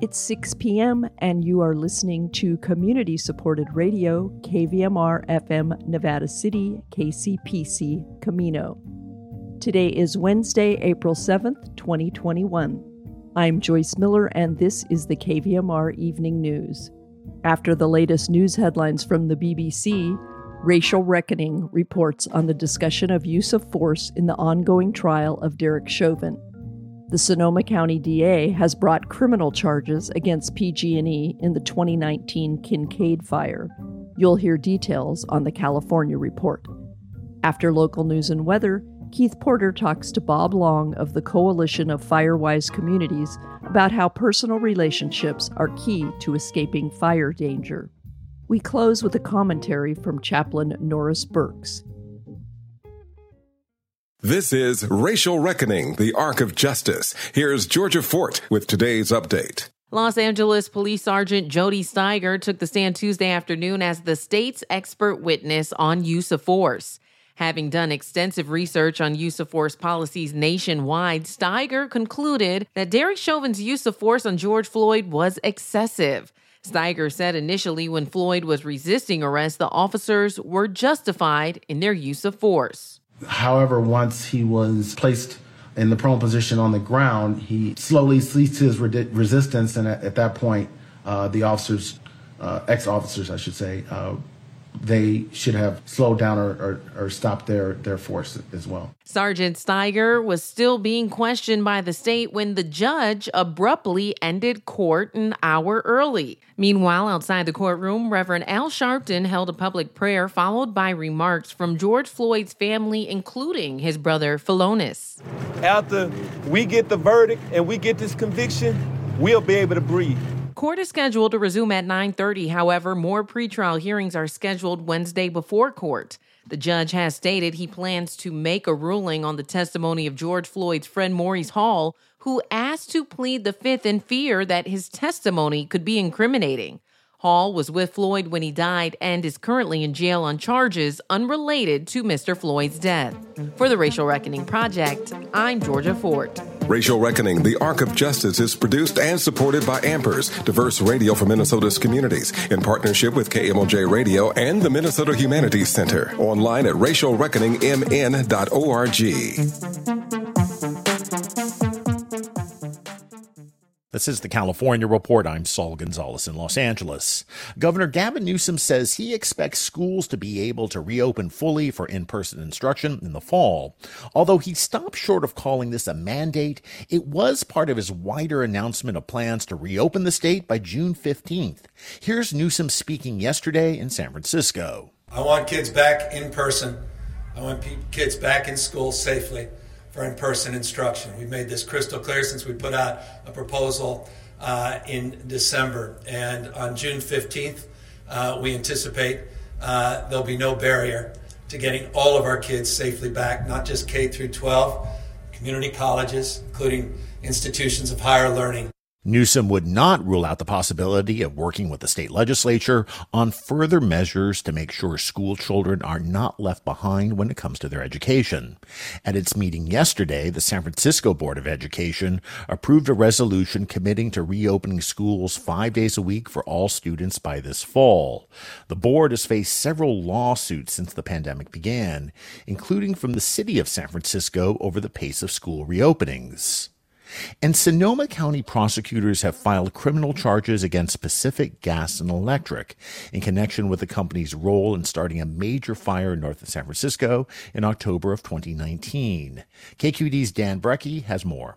It's 6 p.m., and you are listening to community supported radio, KVMR FM Nevada City, KCPC Camino. Today is Wednesday, April 7th, 2021. I'm Joyce Miller, and this is the KVMR Evening News. After the latest news headlines from the BBC, Racial Reckoning reports on the discussion of use of force in the ongoing trial of Derek Chauvin. The Sonoma County DA has brought criminal charges against PG&E in the 2019 Kincade fire. You'll hear details on the California report. After local news and weather, Keith Porter talks to Bob Long of the Coalition of Firewise Communities about how personal relationships are key to escaping fire danger. We close with a commentary from Chaplain Norris Burks. This is Racial Reckoning, the Arc of Justice. Here's Georgia Fort with today's update. Los Angeles Police Sergeant Jody Stiger took the stand Tuesday afternoon as the state's expert witness on use of force. Having done extensive research on use of force policies nationwide, Stiger concluded that Derek Chauvin's use of force on George Floyd was excessive. Stiger said initially when Floyd was resisting arrest, the officers were justified in their use of force. However, once he was placed in the prone position on the ground, he slowly ceased his re- resistance, and at, at that point, uh, the officers, uh, ex-officers, I should say, uh, they should have slowed down or, or, or, stopped their, their force as well. Sergeant Stiger was still being questioned by the state when the judge abruptly ended court an hour early. Meanwhile, outside the courtroom, Reverend Al Sharpton held a public prayer followed by remarks from George Floyd's family, including his brother Philonise. After we get the verdict and we get this conviction, we'll be able to breathe. Court is scheduled to resume at 9:30. However, more pretrial hearings are scheduled Wednesday before court. The judge has stated he plans to make a ruling on the testimony of George Floyd's friend Maurice Hall, who asked to plead the fifth in fear that his testimony could be incriminating. Hall was with Floyd when he died and is currently in jail on charges unrelated to Mr. Floyd's death. For the Racial Reckoning Project, I'm Georgia Fort. Racial Reckoning, the Arc of Justice, is produced and supported by Ampers, diverse radio for Minnesota's communities, in partnership with KMOJ Radio and the Minnesota Humanities Center. Online at racialreckoningmn.org. This is the California Report. I'm Saul Gonzalez in Los Angeles. Governor Gavin Newsom says he expects schools to be able to reopen fully for in person instruction in the fall. Although he stopped short of calling this a mandate, it was part of his wider announcement of plans to reopen the state by June 15th. Here's Newsom speaking yesterday in San Francisco. I want kids back in person. I want kids back in school safely for in person instruction. We've made this crystal clear since we put out a proposal uh, in December. And on June 15th, uh, we anticipate uh, there'll be no barrier to getting all of our kids safely back, not just K through 12, community colleges, including institutions of higher learning. Newsom would not rule out the possibility of working with the state legislature on further measures to make sure school children are not left behind when it comes to their education. At its meeting yesterday, the San Francisco Board of Education approved a resolution committing to reopening schools five days a week for all students by this fall. The board has faced several lawsuits since the pandemic began, including from the city of San Francisco over the pace of school reopenings. And Sonoma County prosecutors have filed criminal charges against Pacific Gas and Electric in connection with the company's role in starting a major fire north of San Francisco in October of 2019. KQED's Dan Brekke has more.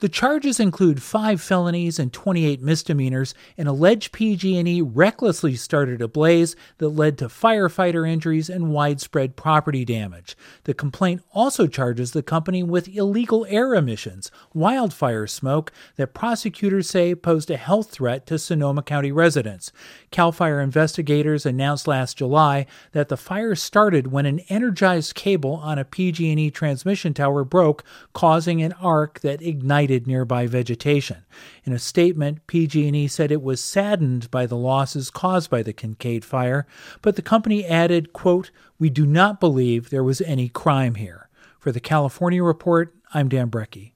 The charges include five felonies and 28 misdemeanors and allege PG&E recklessly started a blaze that led to firefighter injuries and widespread property damage. The complaint also charges the company with illegal air emissions, wildfire smoke that prosecutors say posed a health threat to Sonoma County residents. CAL FIRE investigators announced last July that the fire started when an energized cable on a PG&E transmission tower broke, causing an arc that ignited nearby vegetation. In a statement, PG&E said it was saddened by the losses caused by the Kincade fire, but the company added, quote, "We do not believe there was any crime here." For the California Report, I'm Dan Brekke.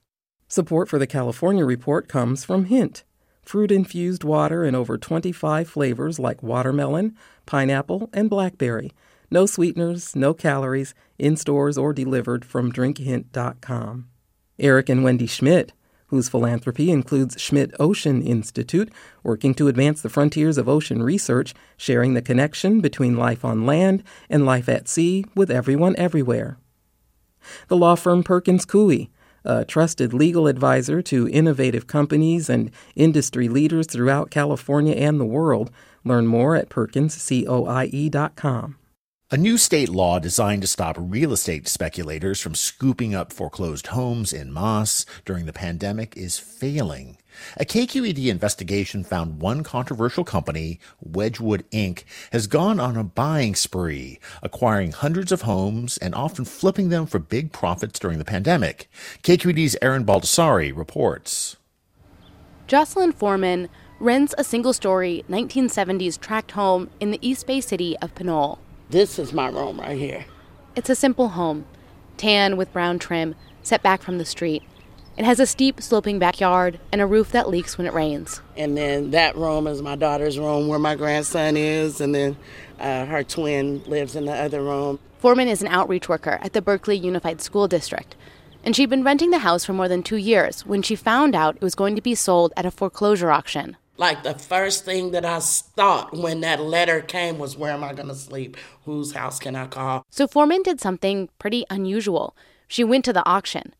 Support for the California Report comes from Hint fruit infused water in over 25 flavors like watermelon, pineapple, and blackberry. No sweeteners, no calories, in stores or delivered from drinkhint.com. Eric and Wendy Schmidt, whose philanthropy includes Schmidt Ocean Institute, working to advance the frontiers of ocean research, sharing the connection between life on land and life at sea with everyone everywhere. The law firm Perkins Coie, a trusted legal advisor to innovative companies and industry leaders throughout California and the world. Learn more at perkinscoie.com. A new state law designed to stop real estate speculators from scooping up foreclosed homes in masse during the pandemic is failing. A KQED investigation found one controversial company, Wedgewood Inc., has gone on a buying spree, acquiring hundreds of homes and often flipping them for big profits during the pandemic. KQED's Erin Baldassari reports. Jocelyn Foreman rents a single story 1970s tract home in the East Bay city of Pinole. This is my room right here. It's a simple home, tan with brown trim, set back from the street. It has a steep, sloping backyard and a roof that leaks when it rains. And then that room is my daughter's room where my grandson is, and then uh, her twin lives in the other room. Foreman is an outreach worker at the Berkeley Unified School District. And she'd been renting the house for more than two years when she found out it was going to be sold at a foreclosure auction. Like the first thing that I thought when that letter came was, Where am I going to sleep? Whose house can I call? So Foreman did something pretty unusual. She went to the auction.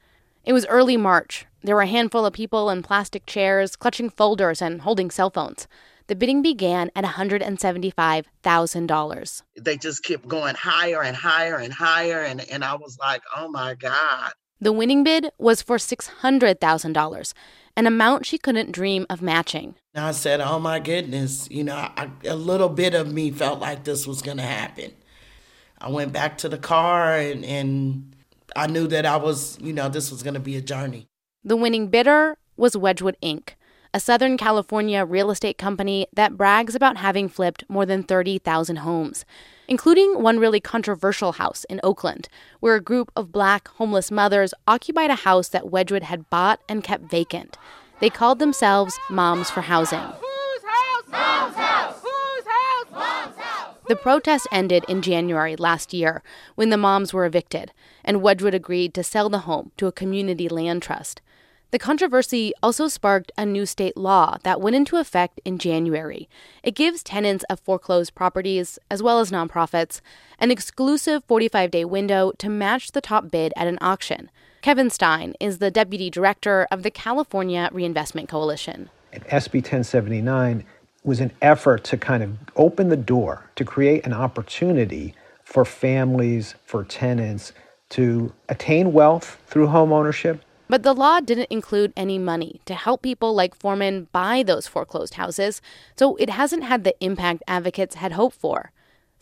It was early March. There were a handful of people in plastic chairs, clutching folders and holding cell phones. The bidding began at $175,000. They just kept going higher and higher and higher. And, and I was like, oh my God. The winning bid was for $600,000, an amount she couldn't dream of matching. I said, oh my goodness, you know, I, a little bit of me felt like this was going to happen. I went back to the car and, and I knew that I was, you know, this was going to be a journey. The winning bidder was Wedgewood Inc., a Southern California real estate company that brags about having flipped more than 30,000 homes, including one really controversial house in Oakland, where a group of black homeless mothers occupied a house that Wedgewood had bought and kept vacant. They called themselves Moms for Housing. Mom's house! Mom's house! The protest ended in January last year when the moms were evicted, and Wedgewood agreed to sell the home to a community land trust. The controversy also sparked a new state law that went into effect in January. It gives tenants of foreclosed properties, as well as nonprofits, an exclusive 45 day window to match the top bid at an auction. Kevin Stein is the deputy director of the California Reinvestment Coalition. SB 1079 was an effort to kind of open the door to create an opportunity for families, for tenants to attain wealth through home ownership but the law didn't include any money to help people like Foreman buy those foreclosed houses, so it hasn't had the impact advocates had hoped for.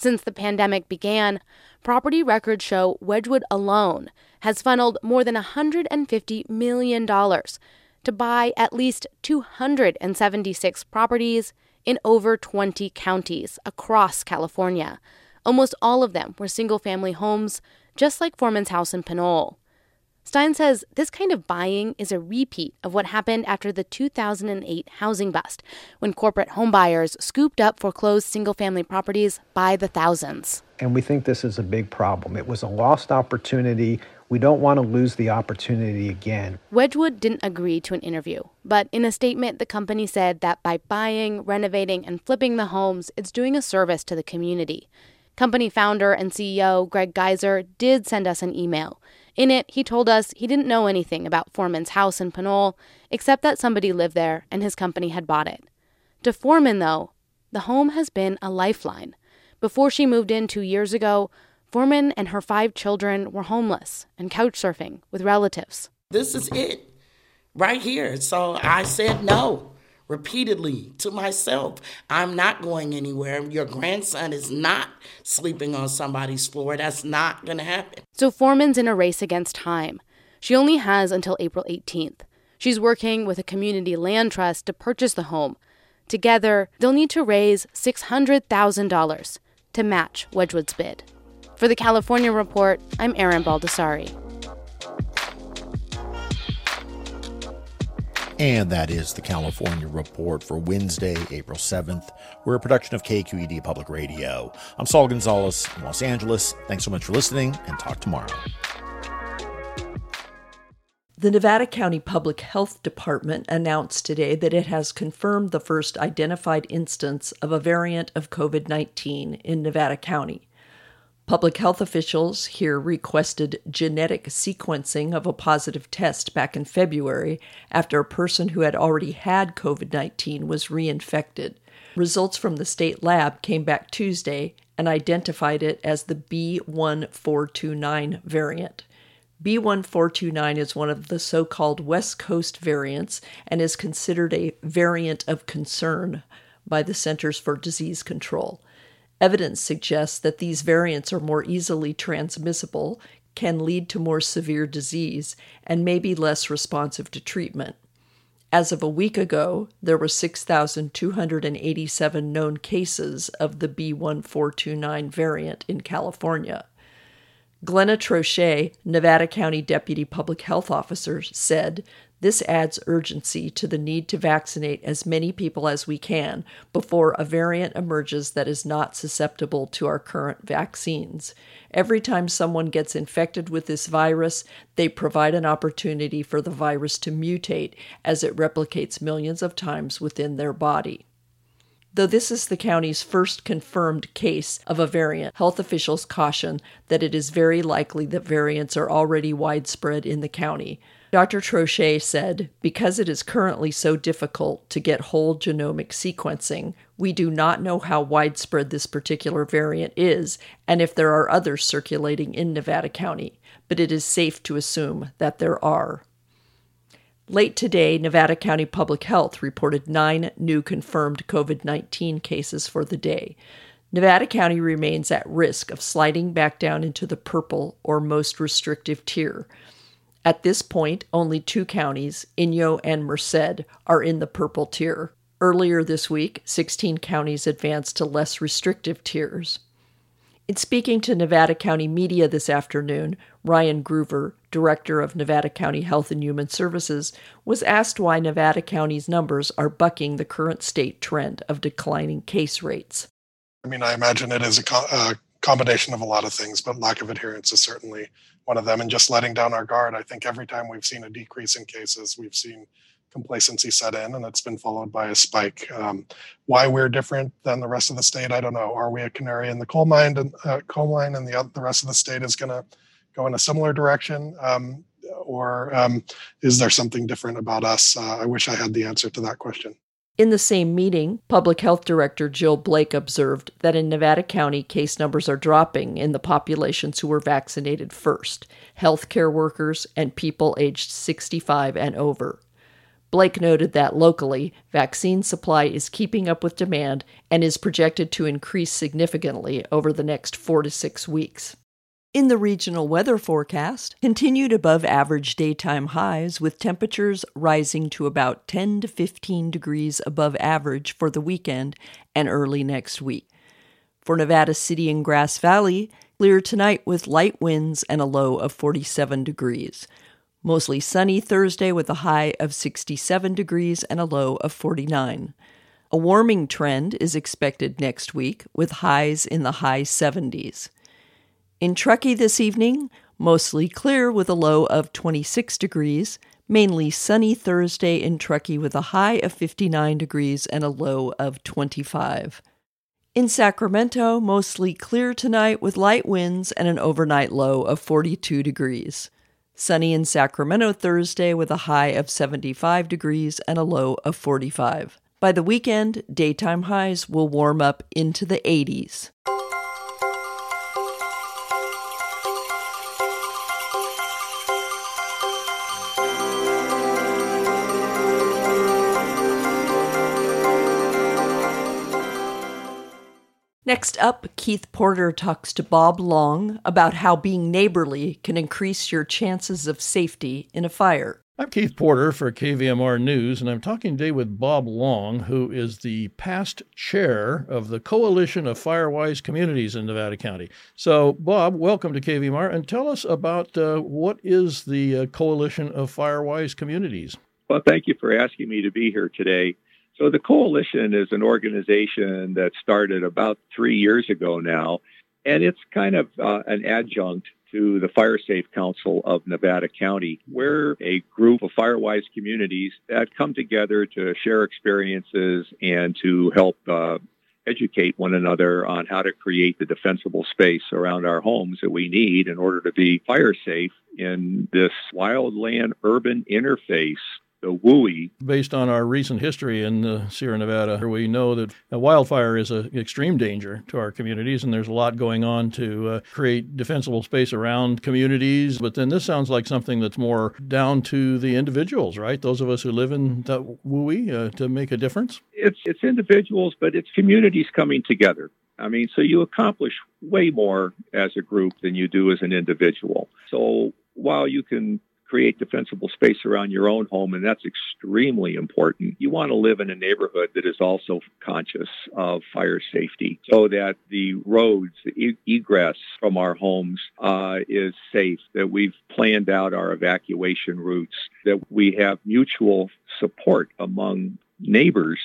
Since the pandemic began, property records show Wedgewood alone has funneled more than $150 million to buy at least 276 properties in over 20 counties across California. Almost all of them were single family homes, just like Foreman's house in Pinole. Stein says this kind of buying is a repeat of what happened after the 2008 housing bust, when corporate homebuyers scooped up foreclosed single family properties by the thousands. And we think this is a big problem. It was a lost opportunity. We don't want to lose the opportunity again. Wedgewood didn't agree to an interview, but in a statement, the company said that by buying, renovating, and flipping the homes, it's doing a service to the community. Company founder and CEO Greg Geiser did send us an email. In it, he told us he didn't know anything about Foreman's house in Pinole, except that somebody lived there and his company had bought it. To Foreman, though, the home has been a lifeline. Before she moved in two years ago, Foreman and her five children were homeless and couch surfing with relatives. This is it, right here. So I said no repeatedly to myself I'm not going anywhere. Your grandson is not sleeping on somebody's floor. That's not going to happen. So Foreman's in a race against time. She only has until April 18th. She's working with a community land trust to purchase the home. Together, they'll need to raise $600,000 to match Wedgewood's bid. For the California Report, I'm Erin Baldassari. And that is the California Report for Wednesday, April 7th. We're a production of KQED Public Radio. I'm Saul Gonzalez in Los Angeles. Thanks so much for listening and talk tomorrow. The Nevada County Public Health Department announced today that it has confirmed the first identified instance of a variant of COVID 19 in Nevada County. Public health officials here requested genetic sequencing of a positive test back in February after a person who had already had COVID 19 was reinfected. Results from the state lab came back Tuesday and identified it as the B1429 variant. B1429 is one of the so called West Coast variants and is considered a variant of concern by the Centers for Disease Control. Evidence suggests that these variants are more easily transmissible, can lead to more severe disease, and may be less responsive to treatment. As of a week ago, there were 6,287 known cases of the B1429 variant in California. Glennah Trochet, Nevada County Deputy Public Health Officer, said this adds urgency to the need to vaccinate as many people as we can before a variant emerges that is not susceptible to our current vaccines. Every time someone gets infected with this virus, they provide an opportunity for the virus to mutate as it replicates millions of times within their body. Though this is the county's first confirmed case of a variant, health officials caution that it is very likely that variants are already widespread in the county. Dr. Trochet said, Because it is currently so difficult to get whole genomic sequencing, we do not know how widespread this particular variant is and if there are others circulating in Nevada County, but it is safe to assume that there are. Late today, Nevada County Public Health reported nine new confirmed COVID 19 cases for the day. Nevada County remains at risk of sliding back down into the purple or most restrictive tier. At this point, only two counties, Inyo and Merced, are in the purple tier. Earlier this week, 16 counties advanced to less restrictive tiers. In speaking to Nevada County media this afternoon, Ryan Gruver, director of Nevada County Health and Human Services, was asked why Nevada County's numbers are bucking the current state trend of declining case rates. I mean, I imagine it is a, co- a combination of a lot of things, but lack of adherence is certainly one of them. And just letting down our guard, I think every time we've seen a decrease in cases, we've seen complacency set in and it's been followed by a spike. Um, why we're different than the rest of the state, I don't know. Are we a canary in the coal mine and uh, coal mine and the, the rest of the state is going to go in a similar direction? Um, or um, is there something different about us? Uh, I wish I had the answer to that question. In the same meeting, Public Health Director Jill Blake observed that in Nevada County, case numbers are dropping in the populations who were vaccinated first healthcare workers and people aged 65 and over. Blake noted that locally, vaccine supply is keeping up with demand and is projected to increase significantly over the next four to six weeks. In the regional weather forecast, continued above average daytime highs with temperatures rising to about 10 to 15 degrees above average for the weekend and early next week. For Nevada City and Grass Valley, clear tonight with light winds and a low of 47 degrees. Mostly sunny Thursday with a high of 67 degrees and a low of 49. A warming trend is expected next week with highs in the high 70s. In Truckee this evening, mostly clear with a low of 26 degrees, mainly sunny Thursday in Truckee with a high of 59 degrees and a low of 25. In Sacramento, mostly clear tonight with light winds and an overnight low of 42 degrees. Sunny in Sacramento Thursday with a high of 75 degrees and a low of 45. By the weekend, daytime highs will warm up into the 80s. Next up, Keith Porter talks to Bob Long about how being neighborly can increase your chances of safety in a fire. I'm Keith Porter for KVMR News, and I'm talking today with Bob Long, who is the past chair of the Coalition of Firewise Communities in Nevada County. So, Bob, welcome to KVMR, and tell us about uh, what is the uh, Coalition of Firewise Communities. Well, thank you for asking me to be here today. So, the Coalition is an organization that started about three years ago now, and it's kind of uh, an adjunct to the Fire Safe Council of Nevada County. We're a group of Firewise communities that come together to share experiences and to help uh, educate one another on how to create the defensible space around our homes that we need in order to be fire safe in this wildland urban interface the WUI. Based on our recent history in uh, Sierra Nevada, we know that a wildfire is an extreme danger to our communities, and there's a lot going on to uh, create defensible space around communities. But then this sounds like something that's more down to the individuals, right? Those of us who live in the WUI uh, to make a difference. It's it's individuals, but it's communities coming together. I mean, so you accomplish way more as a group than you do as an individual. So while you can create defensible space around your own home, and that's extremely important. You want to live in a neighborhood that is also conscious of fire safety so that the roads, the egress from our homes uh, is safe, that we've planned out our evacuation routes, that we have mutual support among neighbors.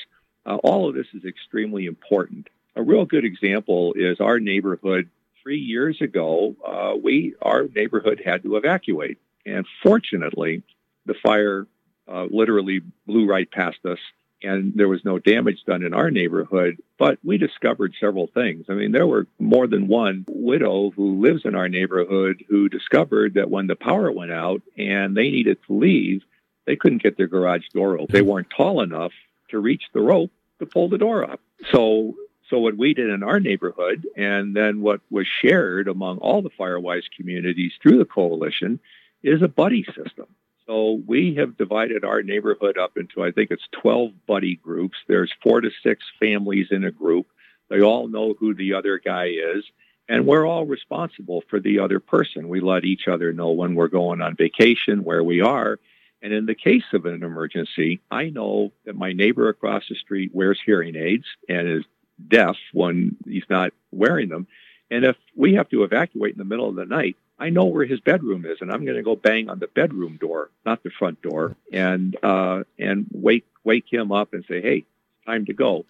Uh, all of this is extremely important. A real good example is our neighborhood three years ago, uh, we our neighborhood had to evacuate. And fortunately, the fire uh, literally blew right past us and there was no damage done in our neighborhood. But we discovered several things. I mean, there were more than one widow who lives in our neighborhood who discovered that when the power went out and they needed to leave, they couldn't get their garage door open. They weren't tall enough to reach the rope to pull the door up. So so what we did in our neighborhood, and then what was shared among all the Firewise communities through the coalition, is a buddy system. So we have divided our neighborhood up into, I think it's 12 buddy groups. There's four to six families in a group. They all know who the other guy is. And we're all responsible for the other person. We let each other know when we're going on vacation, where we are. And in the case of an emergency, I know that my neighbor across the street wears hearing aids and is deaf when he's not wearing them. And if we have to evacuate in the middle of the night, I know where his bedroom is, and I'm going to go bang on the bedroom door, not the front door, and uh, and wake wake him up and say, "Hey, it's time to go."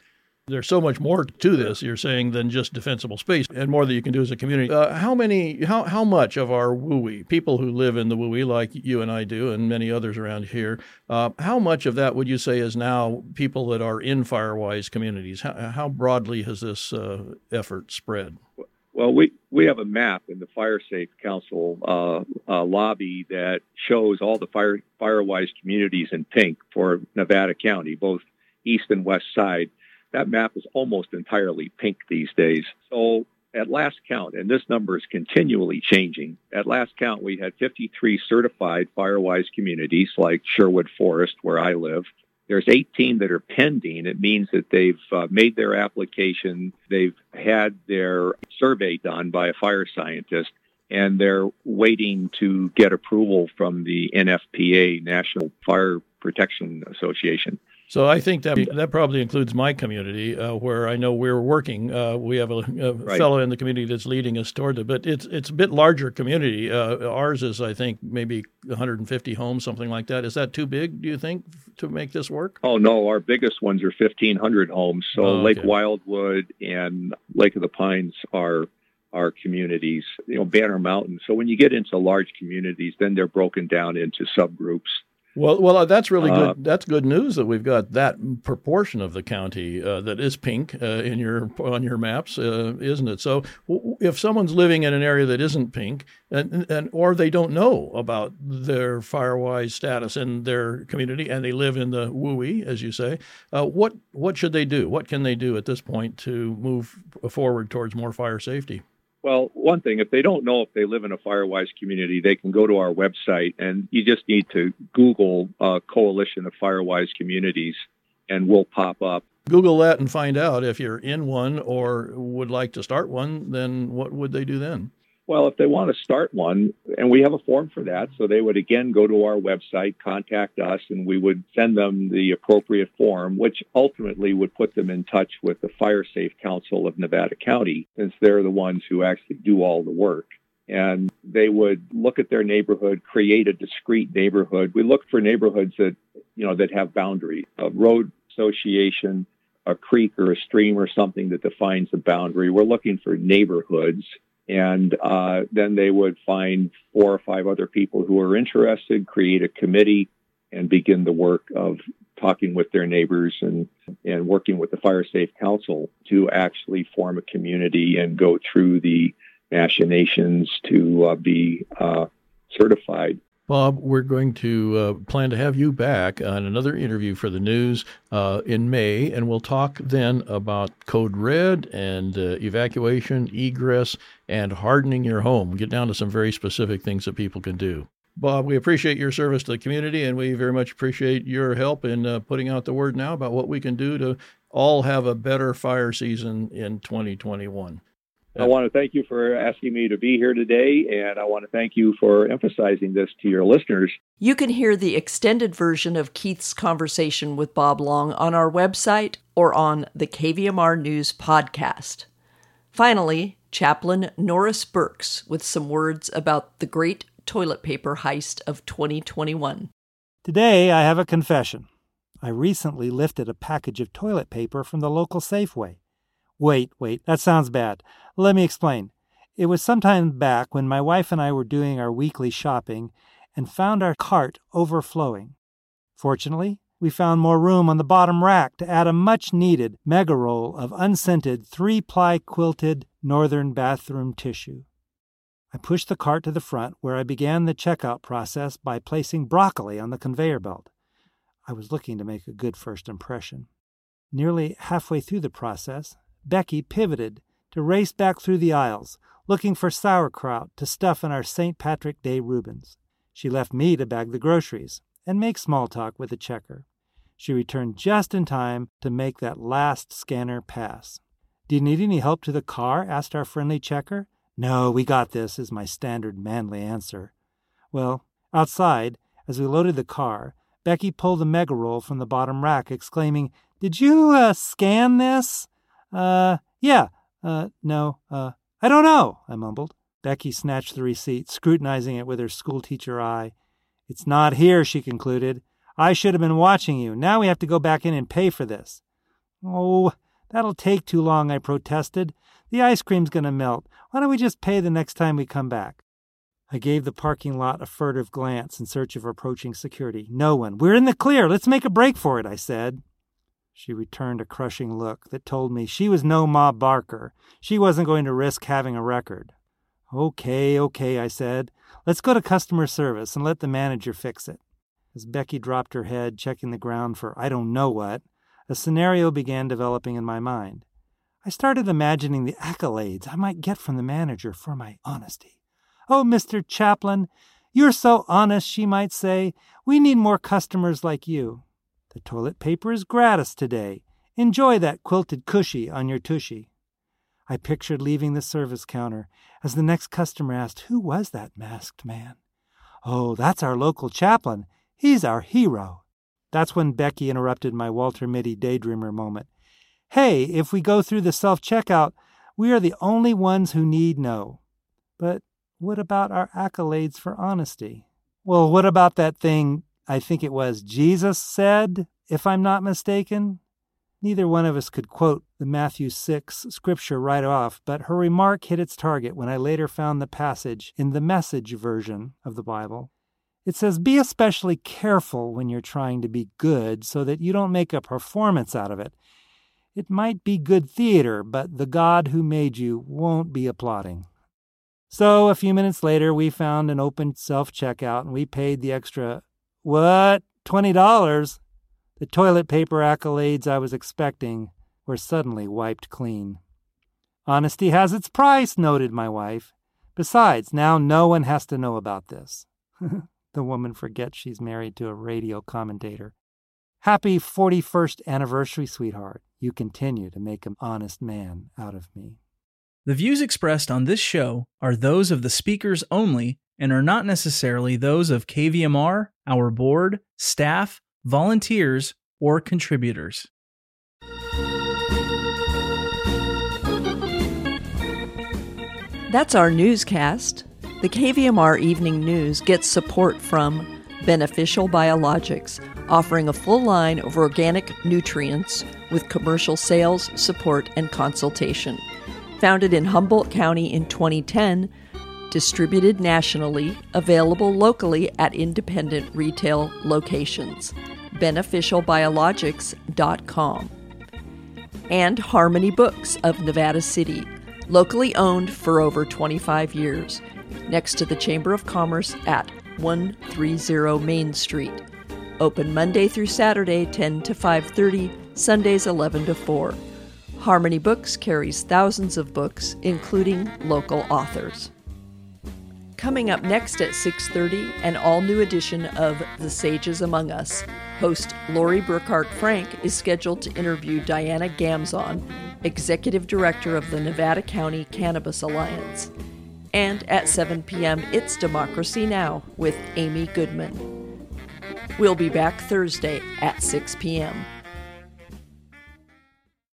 There's so much more to this. You're saying than just defensible space, and more that you can do as a community. Uh, how many, how how much of our WUI people who live in the WUI, like you and I do, and many others around here, uh, how much of that would you say is now people that are in Firewise communities? How, how broadly has this uh, effort spread? Well, we, we have a map in the Fire Safe Council uh, uh, lobby that shows all the fire Firewise communities in pink for Nevada County, both east and west side. That map is almost entirely pink these days. So at last count, and this number is continually changing, at last count, we had 53 certified Firewise communities like Sherwood Forest, where I live, there's 18 that are pending. It means that they've uh, made their application, they've had their survey done by a fire scientist, and they're waiting to get approval from the NFPA, National Fire Protection Association. So I think that that probably includes my community, uh, where I know we're working. Uh, we have a, a right. fellow in the community that's leading us toward it, but it's it's a bit larger community. Uh, ours is, I think, maybe 150 homes, something like that. Is that too big? Do you think to make this work? Oh no, our biggest ones are 1,500 homes. So oh, okay. Lake Wildwood and Lake of the Pines are our communities. You know, Banner Mountain. So when you get into large communities, then they're broken down into subgroups well, well, uh, that's really good. Uh, that's good news that we've got that proportion of the county uh, that is pink uh, in your on your maps, uh, isn't it? So, w- if someone's living in an area that isn't pink, and, and or they don't know about their firewise status in their community, and they live in the WUI, as you say, uh, what what should they do? What can they do at this point to move forward towards more fire safety? Well, one thing, if they don't know if they live in a Firewise community, they can go to our website and you just need to Google uh, Coalition of Firewise Communities and we'll pop up. Google that and find out if you're in one or would like to start one, then what would they do then? Well, if they want to start one, and we have a form for that, so they would again go to our website, contact us, and we would send them the appropriate form, which ultimately would put them in touch with the Fire Safe Council of Nevada County, since they're the ones who actually do all the work. and they would look at their neighborhood, create a discrete neighborhood. We look for neighborhoods that you know that have boundaries, a road association, a creek or a stream or something that defines the boundary. We're looking for neighborhoods, and uh, then they would find four or five other people who are interested, create a committee, and begin the work of talking with their neighbors and, and working with the Fire Safe Council to actually form a community and go through the machinations to uh, be uh, certified. Bob, we're going to uh, plan to have you back on another interview for the news uh, in May, and we'll talk then about Code Red and uh, evacuation, egress, and hardening your home. Get down to some very specific things that people can do. Bob, we appreciate your service to the community, and we very much appreciate your help in uh, putting out the word now about what we can do to all have a better fire season in 2021. I want to thank you for asking me to be here today, and I want to thank you for emphasizing this to your listeners. You can hear the extended version of Keith's conversation with Bob Long on our website or on the KVMR News podcast. Finally, Chaplain Norris Burks with some words about the great toilet paper heist of 2021. Today, I have a confession. I recently lifted a package of toilet paper from the local Safeway. Wait, wait, that sounds bad. Let me explain. It was some time back when my wife and I were doing our weekly shopping and found our cart overflowing. Fortunately, we found more room on the bottom rack to add a much needed mega roll of unscented three ply quilted northern bathroom tissue. I pushed the cart to the front where I began the checkout process by placing broccoli on the conveyor belt. I was looking to make a good first impression. Nearly halfway through the process, Becky pivoted to race back through the aisles, looking for sauerkraut to stuff in our St. Patrick Day Reubens. She left me to bag the groceries and make small talk with the checker. She returned just in time to make that last scanner pass. Do you need any help to the car? asked our friendly checker. No, we got this, is my standard manly answer. Well, outside, as we loaded the car, Becky pulled the mega roll from the bottom rack, exclaiming, Did you, uh, scan this? Uh, yeah. Uh, no. Uh, I don't know, I mumbled. Becky snatched the receipt, scrutinizing it with her schoolteacher eye. It's not here, she concluded. I should have been watching you. Now we have to go back in and pay for this. Oh, that'll take too long, I protested. The ice cream's going to melt. Why don't we just pay the next time we come back? I gave the parking lot a furtive glance in search of approaching security. No one. We're in the clear. Let's make a break for it, I said. She returned a crushing look that told me she was no Ma Barker. She wasn't going to risk having a record. Okay, okay, I said. Let's go to customer service and let the manager fix it. As Becky dropped her head, checking the ground for I don't know what, a scenario began developing in my mind. I started imagining the accolades I might get from the manager for my honesty. Oh, Mr. Chaplin, you're so honest, she might say. We need more customers like you. The toilet paper is gratis today. Enjoy that quilted cushy on your tushy. I pictured leaving the service counter as the next customer asked, Who was that masked man? Oh, that's our local chaplain. He's our hero. That's when Becky interrupted my Walter Mitty daydreamer moment. Hey, if we go through the self checkout, we are the only ones who need know. But what about our accolades for honesty? Well, what about that thing I think it was Jesus said, if I'm not mistaken. Neither one of us could quote the Matthew 6 scripture right off, but her remark hit its target when I later found the passage in the message version of the Bible. It says, Be especially careful when you're trying to be good so that you don't make a performance out of it. It might be good theater, but the God who made you won't be applauding. So, a few minutes later, we found an open self checkout and we paid the extra what? Twenty dollars? The toilet paper accolades I was expecting were suddenly wiped clean. Honesty has its price, noted my wife. Besides, now no one has to know about this. the woman forgets she's married to a radio commentator. Happy 41st anniversary, sweetheart. You continue to make an honest man out of me. The views expressed on this show are those of the speakers only and are not necessarily those of KVMR, our board, staff, volunteers, or contributors. That's our newscast. The KVMR Evening News gets support from Beneficial Biologics, offering a full line of organic nutrients with commercial sales, support, and consultation. Founded in Humboldt County in 2010, distributed nationally, available locally at independent retail locations. BeneficialBiologics.com. And Harmony Books of Nevada City, locally owned for over 25 years, next to the Chamber of Commerce at 130 Main Street. Open Monday through Saturday 10 to 5:30, Sundays 11 to 4. Harmony Books carries thousands of books including local authors. Coming up next at 6:30, an all-new edition of The Sages Among Us. Host Lori Burkhart Frank is scheduled to interview Diana Gamzon, Executive Director of the Nevada County Cannabis Alliance. And at 7 p.m., it's Democracy Now! with Amy Goodman. We'll be back Thursday at 6 p.m.